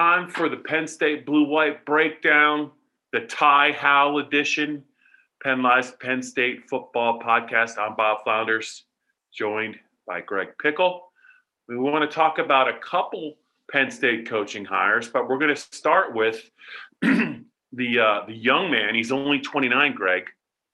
Time for the Penn State Blue White breakdown, the Ty Howle edition, Penn Live's Penn State football podcast. I'm Bob Flounders, joined by Greg Pickle. We want to talk about a couple Penn State coaching hires, but we're going to start with the uh, the young man. He's only 29, Greg.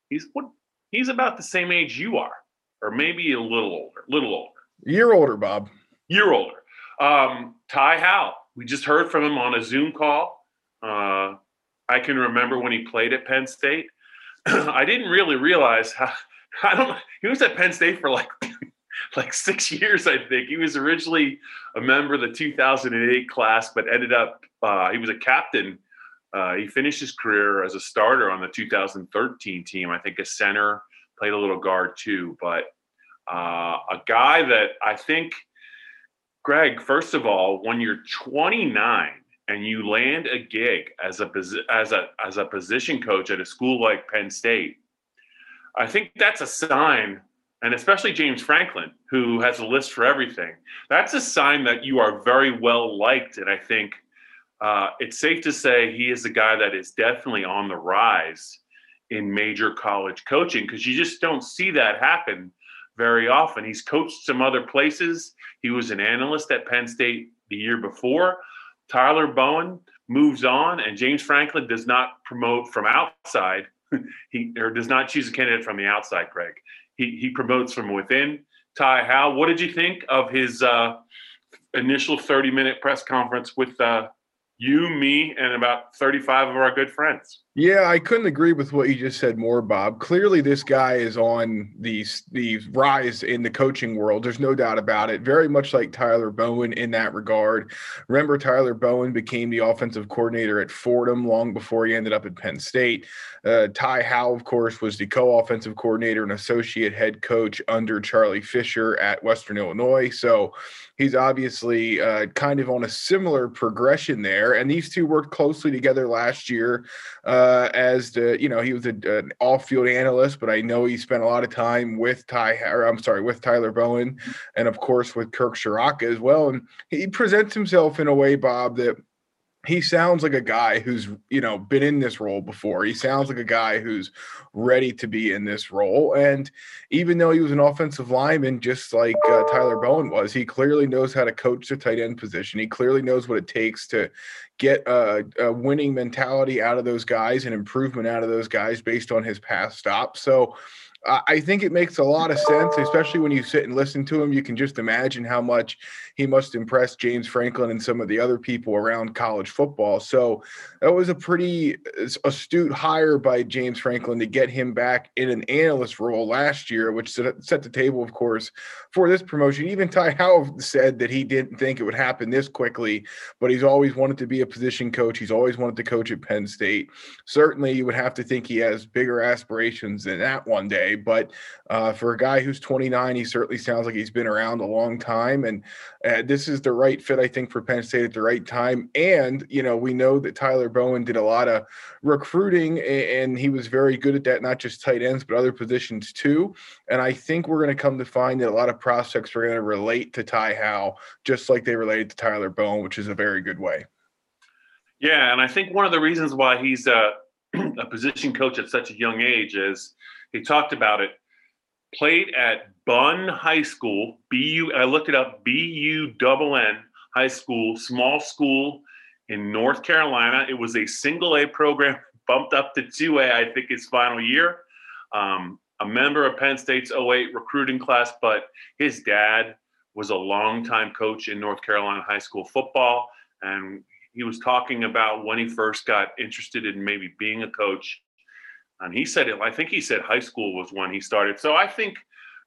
He's what? He's about the same age you are, or maybe a little older. Little older. Year older, Bob. Year older. Um, Ty Howle we just heard from him on a Zoom call. Uh, I can remember when he played at Penn State. I didn't really realize how I don't. He was at Penn State for like like six years, I think. He was originally a member of the 2008 class, but ended up uh, he was a captain. Uh, he finished his career as a starter on the 2013 team. I think a center, played a little guard too. But uh, a guy that I think Greg, first of all, when you're 29 and you land a gig as a as a as a position coach at a school like Penn State, I think that's a sign, and especially James Franklin, who has a list for everything. That's a sign that you are very well liked, and I think uh, it's safe to say he is a guy that is definitely on the rise in major college coaching because you just don't see that happen very often. He's coached some other places. He was an analyst at Penn State the year before. Tyler Bowen moves on, and James Franklin does not promote from outside. he or does not choose a candidate from the outside. Greg, he he promotes from within. Ty Howle, what did you think of his uh, initial thirty minute press conference with uh, you, me, and about 35 of our good friends. Yeah, I couldn't agree with what you just said more, Bob. Clearly, this guy is on the, the rise in the coaching world. There's no doubt about it. Very much like Tyler Bowen in that regard. Remember, Tyler Bowen became the offensive coordinator at Fordham long before he ended up at Penn State. Uh, Ty Howell, of course, was the co offensive coordinator and associate head coach under Charlie Fisher at Western Illinois. So, he's obviously uh, kind of on a similar progression there. And these two worked closely together last year uh, Uh, as the, you know, he was a, an off field analyst, but I know he spent a lot of time with Ty, or I'm sorry, with Tyler Bowen and of course with Kirk Ciarrocca as well. And he presents himself in a way, Bob, that he sounds like a guy who's you know been in this role before. He sounds like a guy who's ready to be in this role. And even though he was an offensive lineman just like uh, tyler bowen was he clearly knows how to coach the tight end position. He clearly knows what it takes to get a, a winning mentality out of those guys and improvement out of those guys based on his past stops. So I think it makes a lot of sense, especially when you sit and listen to him. You can just imagine how much he must impress James Franklin and some of the other people around college football. So that was a pretty uh, astute hire by James Franklin to get him back in an analyst role last year, which set the table, of course, for this promotion. Even Ty Howle said that he didn't think it would happen this quickly, but he's always wanted to be a position coach. He's always wanted to coach at Penn State. Certainly, you would have to think he has bigger aspirations than that one day. But uh, for a guy who's 29, he certainly sounds like he's been around a long time. And uh, this is the right fit, I think, for Penn State at the right time. And, you know, we know that Tyler Bowen did a lot of recruiting and he was very good at that, not just tight ends, but other positions too. And I think we're going to come to find that a lot of prospects are going to relate to Ty Howle, just like they related to Tyler Bowen, which is a very good way. Yeah. And I think one of the reasons why he's a, a position coach at such a young age is he talked about it played at Bunn High School, BU. I looked it up, B U double N High School, small school in North Carolina. It was a single A program, bumped up to 2A, I think, his final year. Um, a member of Penn State's 08 recruiting class, but his dad was a longtime coach in North Carolina high school football. And he was talking about when he first got interested in maybe being a coach and he said it. I think he said high school was when he started. So I think,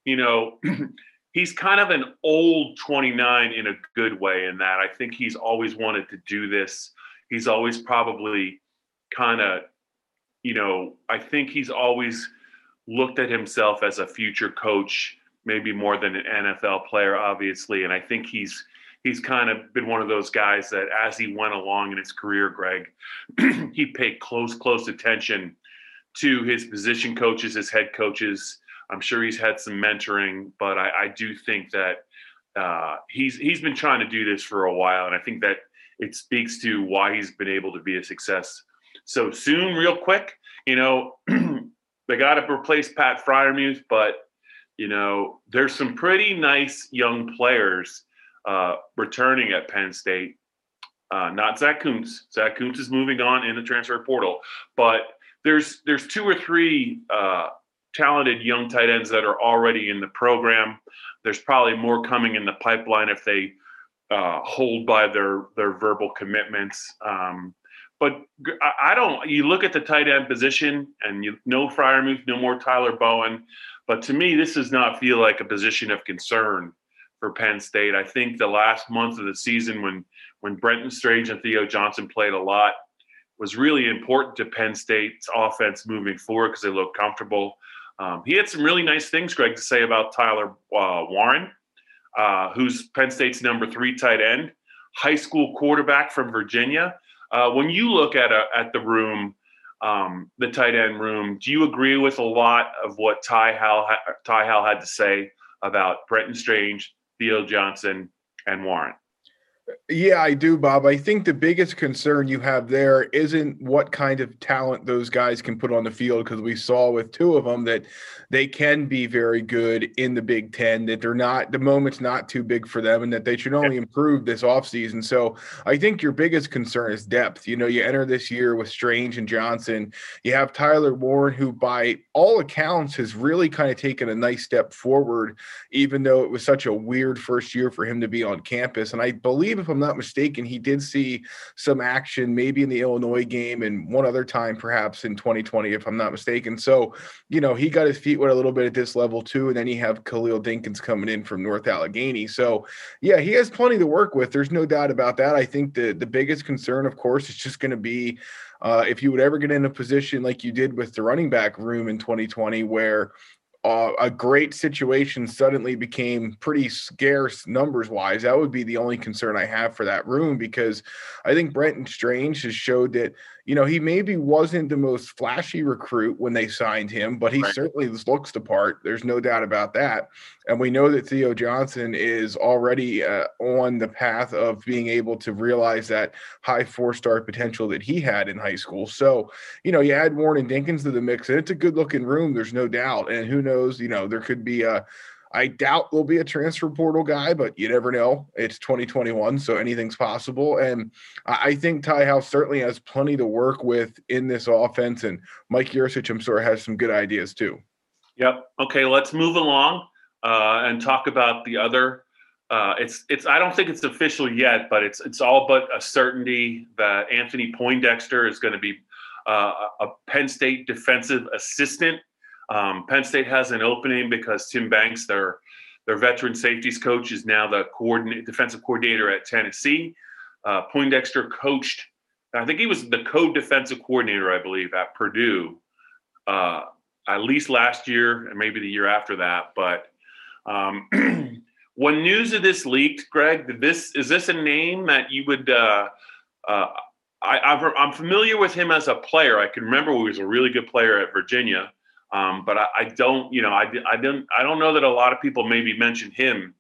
you know, he's kind of an old 29 in a good way. In that I think he's always wanted to do this. He's always probably kind of, you know, I think he's always looked at himself as a future coach, maybe more than an NFL player, obviously. And I think he's he's kind of been one of those guys that as he went along in his career, Greg, he paid close, close attention to his position coaches, his head coaches. I'm sure he's had some mentoring, but I, I do think that uh, he's he's been trying to do this for a while, and I think that it speaks to why he's been able to be a success so soon. Real quick, you know, they got to replace Pat Freiermuth, but you know, there's some pretty nice young players uh, returning at Penn State. Uh, not Zach Kuntz. Zach Kuntz is moving on in the transfer portal, but there's there's two or three uh, talented young tight ends that are already in the program. There's probably more coming in the pipeline if they uh, hold by their their verbal commitments. Um, but I don't. You look at the tight end position, and you no Freiermuth, no more Tyler Bowen. But to me, this does not feel like a position of concern for Penn State. I think the last month of the season, when when Brenton Strange and Theo Johnson played a lot, was really important to Penn State's offense moving forward because they looked comfortable. Um, he had some really nice things, Greg, to say about Tyler uh, Warren, uh, who's Penn State's number three tight end, high school quarterback from Virginia. Uh, when you look at a, at the room, um, the tight end room, do you agree with a lot of what Ty Howle Ty Howle had to say about Brenton Strange, Theo Johnson, and Warren? Yeah, I do, Bob. I think the biggest concern you have there isn't what kind of talent those guys can put on the field, because we saw with two of them that they can be very good in the Big Ten, that they're not, the moment's not too big for them, and that they should only improve this offseason. So I think your biggest concern is depth. You know, you enter this year with Strange and Johnson. You have Tyler Warren, who by all accounts has really kind of taken a nice step forward, even though it was such a weird first year for him to be on campus. And I believe, if I'm not mistaken, he did see some action maybe in the Illinois game and one other time, perhaps in 2020, if I'm not mistaken. So, you know, he got his feet wet a little bit at this level too. And then you have Khalil Dinkins coming in from North Allegheny. So, yeah, he has plenty to work with. There's no doubt about that. I think the the biggest concern, of course, is just going to be uh, if you would ever get in a position like you did with the running back room in 2020, where uh, a great situation suddenly became pretty scarce numbers wise. That would be the only concern I have for that room because I think Brenton Strange has showed that you know, he maybe wasn't the most flashy recruit when they signed him, but he right. certainly looks the part. There's no doubt about that. And we know that Theo Johnson is already uh, on the path of being able to realize that high four star potential that he had in high school. So, you know, you add Warren and Dinkins to the mix, and it's a good looking room. There's no doubt. And who knows, you know, there could be a I doubt there'll be a transfer portal guy, but you never know. It's 2021, so anything's possible. And I think Ty Howle certainly has plenty to work with in this offense. And Mike Yurcich, I'm sure, has some good ideas too. Yep. Okay, let's move along uh, and talk about the other. Uh, it's it's. I don't think it's official yet, but it's it's all but a certainty that Anthony Poindexter is going to be uh, a Penn State defensive assistant um, Penn State has an opening because Tim Banks, their their veteran safeties coach, is now the coordinate defensive coordinator at Tennessee. Uh, Poindexter coached, I think he was the co-defensive coordinator, I believe, at Purdue, uh, at least last year and maybe the year after that. But um, when news of this leaked, Greg, this is this a name that you would? Uh, uh I, am familiar with him as a player. I can remember he was a really good player at Virginia. Um, but I, I, don't, you know, I, I don't, I don't know that a lot of people maybe mention him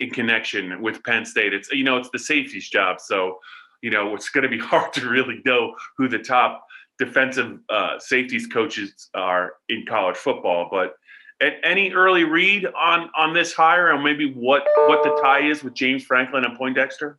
in connection with Penn State. It's, you know, it's the safety's job. So, you know, it's going to be hard to really know who the top defensive uh, safeties coaches are in college football. But any early read on on this hire and maybe what what the tie is with James Franklin and Poindexter?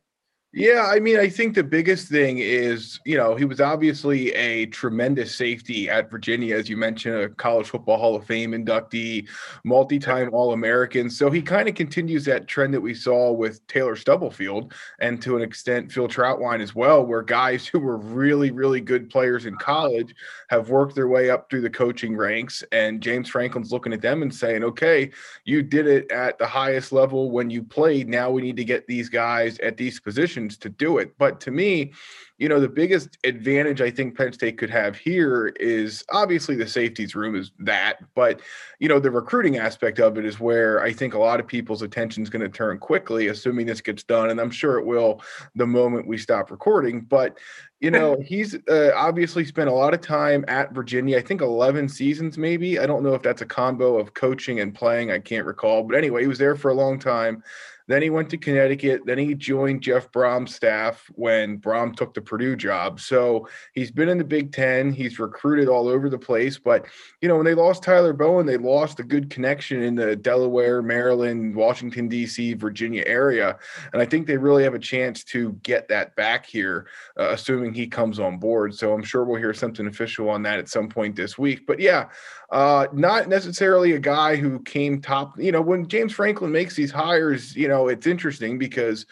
Yeah, I mean, I think the biggest thing is, you know, he was obviously a tremendous safety at Virginia, as you mentioned, a college football Hall of Fame inductee, multi time All American. So he kind of continues that trend that we saw with Taylor Stubblefield and to an extent Phil Trautwein as well, where guys who were really, really good players in college have worked their way up through the coaching ranks. And James Franklin's looking at them and saying, okay, you did it at the highest level when you played. Now we need to get these guys at these positions to do it. But to me, you know, the biggest advantage I think Penn State could have here is obviously the safeties room is that, but you know, the recruiting aspect of it is where I think a lot of people's attention is going to turn quickly, assuming this gets done, and I'm sure it will the moment we stop recording. But you know, he's uh, obviously spent a lot of time at Virginia. I think 11 seasons, maybe. I don't know if that's a combo of coaching and playing. I can't recall, but anyway, he was there for a long time. Then he went to Connecticut. Then he joined Jeff Brohm's staff when Brohm took the Purdue job. So he's been in the Big Ten. He's recruited all over the place. But, you know, when they lost Tyler Bowen, they lost a good connection in the Delaware, Maryland, Washington, D.C., Virginia area. And I think they really have a chance to get that back here, uh, assuming he comes on board. So I'm sure we'll hear something official on that at some point this week. But yeah, uh, not necessarily a guy who came top. You know, when James Franklin makes these hires, you know, it's interesting because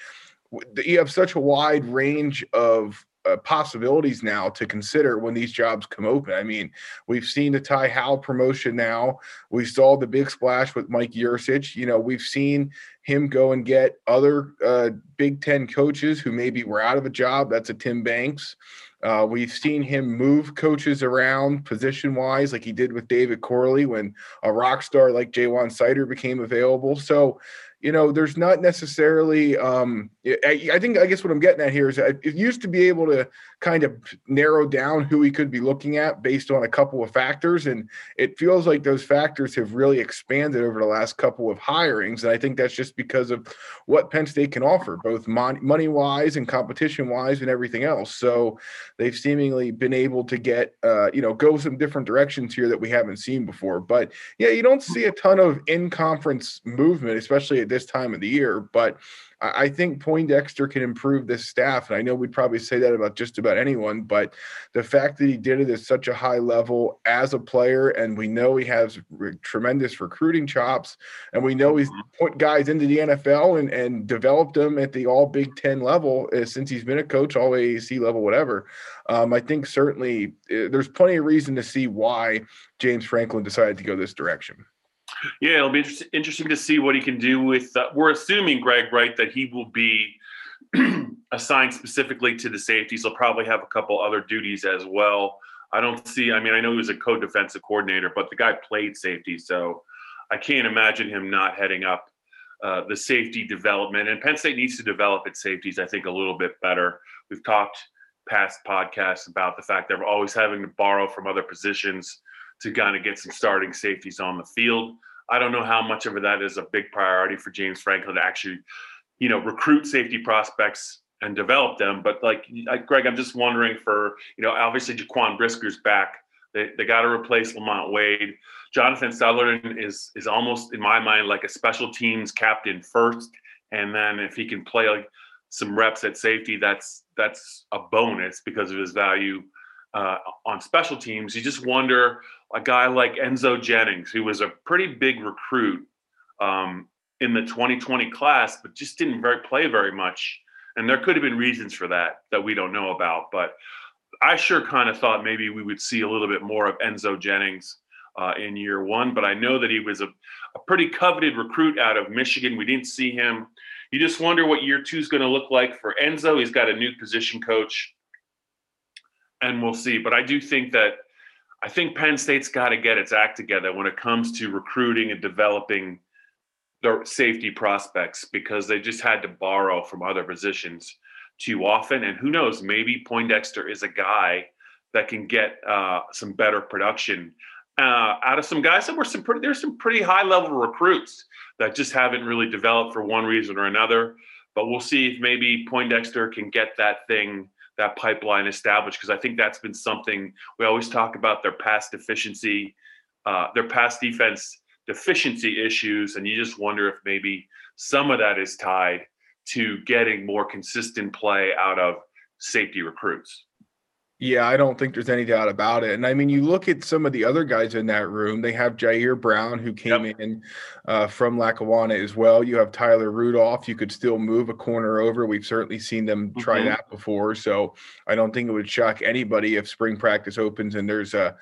you have such a wide range of uh, possibilities now to consider when these jobs come open. I mean, we've seen the Ty Howle promotion now. We saw the big splash with Mike Yurcich. You know, we've seen him go and get other uh, Big Ten coaches who maybe were out of a job. That's a Tim Banks. Uh, we've seen him move coaches around position wise, like he did with David Corley when a rock star like Ja'Juan Seider became available. So, you know, there's not necessarily. Um, I, I, think I guess what I'm getting at here is it used to be able to kind of narrow down who he could be looking at based on a couple of factors, and it feels like those factors have really expanded over the last couple of hirings, and I think that's just because of what Penn State can offer, both mon- money wise and competition wise, and everything else. So they've seemingly been able to get, uh, you know, go some different directions here that we haven't seen before. But yeah, you don't see a ton of in conference movement, especially at this time of the year. But I think Poindexter can improve this staff. And I know we'd probably say that about just about anyone, but the fact that he did it at such a high level as a player, and we know he has re- tremendous recruiting chops, and we know he's mm-hmm. put guys into the NFL and, and developed them at the all Big Ten level uh, since he's been a coach, all AAC level, whatever. Um, I think certainly uh, there's plenty of reason to see why James Franklin decided to go this direction. Yeah, it'll be interesting to see what he can do with. Uh, we're assuming, Greg, right, that he will be assigned specifically to the safeties. He'll probably have a couple other duties as well. I don't see. I mean, I know he was a co-defensive coordinator, but the guy played safety, so I can't imagine him not heading up uh, the safety development. And Penn State needs to develop its safeties, I think, a little bit better. We've talked past podcasts about the fact that we're always having to borrow from other positions to kind of get some starting safeties on the field. I don't know how much of that is a big priority for James Franklin to actually, you know, recruit safety prospects and develop them. But like, Greg, I'm just wondering for, you know, obviously Jaquan Brisker's back. They, they got to replace Lamont Wade. Jonathan Sutherland is is almost in my mind like a special teams captain first, and then if he can play like some reps at safety, that's that's a bonus because of his value uh, on special teams. You just wonder a guy like Enzo Jennings, who was a pretty big recruit um, in the 2020 class, but just didn't very, play very much. And there could have been reasons for that that we don't know about. But I sure kind of thought maybe we would see a little bit more of Enzo Jennings uh, in year one. But I know that he was a, a pretty coveted recruit out of Michigan. We didn't see him. You just wonder what year two is going to look like for Enzo. He's got a new position coach, and we'll see. But I do think that I think Penn State's got to get its act together when it comes to recruiting and developing their safety prospects because they just had to borrow from other positions too often. And who knows, maybe Poindexter is a guy that can get uh, some better production uh, out of some guys that were some pretty. There's some pretty high level recruits that just haven't really developed for one reason or another. But we'll see if maybe Poindexter can get that thing that pipeline established because I think that's been something we always talk about their past deficiency, uh, their past defense deficiency issues, and you just wonder if maybe some of that is tied to getting more consistent play out of safety recruits. Yeah, I don't think there's any doubt about it. And I mean, you look at some of the other guys in that room. They have Jair Brown, who came yep. in uh, from Lackawanna as well. You have Tyler Rudolph. You could still move a corner over. We've certainly seen them try mm-hmm. that before. So I don't think it would shock anybody if spring practice opens and there's a,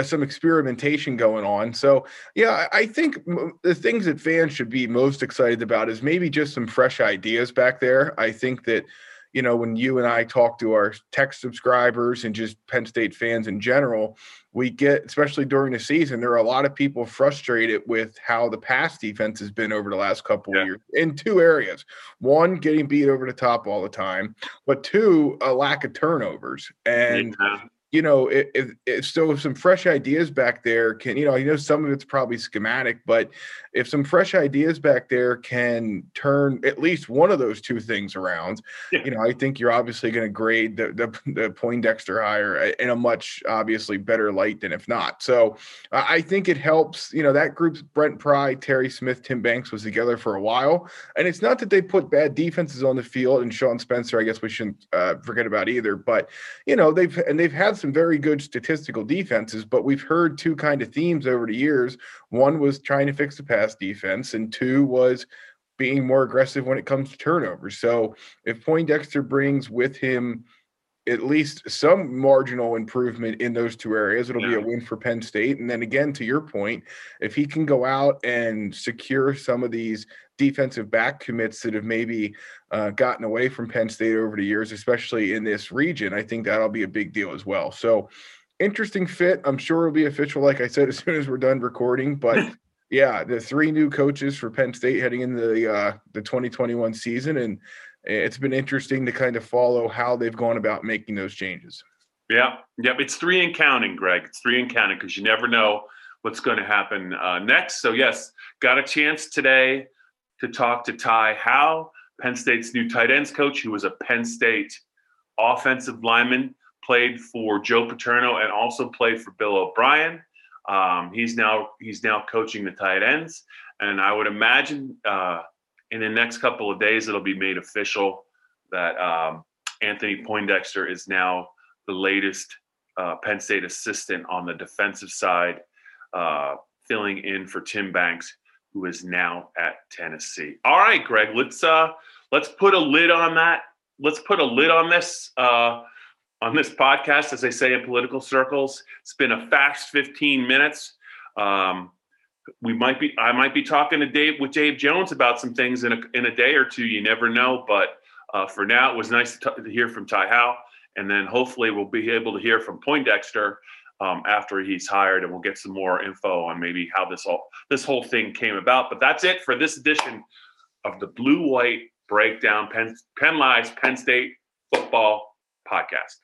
some experimentation going on. So yeah, I think the things that fans should be most excited about is maybe just some fresh ideas back there. I think that you know, when you and I talk to our tech subscribers and just Penn State fans in general, we get, especially during the season, there are a lot of people frustrated with how the pass defense has been over the last couple yeah. of years in two areas. One, getting beat over the top all the time, but two, a lack of turnovers. And yeah you know, if, if, so, if some fresh ideas back there can, you know, you know, some of it's probably schematic, but if some fresh ideas back there can turn at least one of those two things around, yeah. you know, I think you're obviously going to grade the, the, the Poindexter hire in a much obviously better light than if not. So I think it helps, you know, that group's Brent Pry, Terry Smith, Tim Banks was together for a while. And it's not that they put bad defenses on the field and Sean Spencer, I guess we shouldn't uh, forget about either, but, you know, they've, and they've had some very good statistical defenses, but we've heard two kind of themes over the years. One was trying to fix the pass defense, and two was being more aggressive when it comes to turnovers. So if Poindexter brings with him at least some marginal improvement in those two areas, it'll yeah. be a win for Penn State. And then again, to your point, if he can go out and secure some of these defensive back commits that have maybe uh, gotten away from Penn State over the years, especially in this region, I think that'll be a big deal as well. So interesting fit. I'm sure it'll be official, like I said, as soon as we're done recording. But yeah, the three new coaches for Penn State heading into the uh, the 2021 season, and it's been interesting to kind of follow how they've gone about making those changes. Yeah, yep. It's three and counting, Greg. It's three and counting because you never know what's going to happen uh, next. So yes, got a chance today to talk to Ty Howle, Penn State's new tight ends coach, who was a Penn State offensive lineman, played for Joe Paterno and also played for Bill O'Brien. Um, he's now he's now coaching the tight ends, and I would imagine uh, in the next couple of days it'll be made official that um, Anthony Poindexter is now the latest uh, Penn State assistant on the defensive side, uh, filling in for Tim Banks, who is now at Tennessee. All right, Greg, let's uh let's put a lid on that. Let's put a lid on this uh on this podcast, as they say in political circles. It's been a fast 15 minutes. Um, we might be I might be talking to Dave with Dave Jones about some things in a in a day or two. You never know, but uh, for now, it was nice to, t- to hear from Ty Howle, and then hopefully we'll be able to hear from Poindexter um, after he's hired, and we'll get some more info on maybe how this all this whole thing came about. But that's it for this edition of the Blue White Breakdown Penn, Penn Live's Penn State Football Podcast.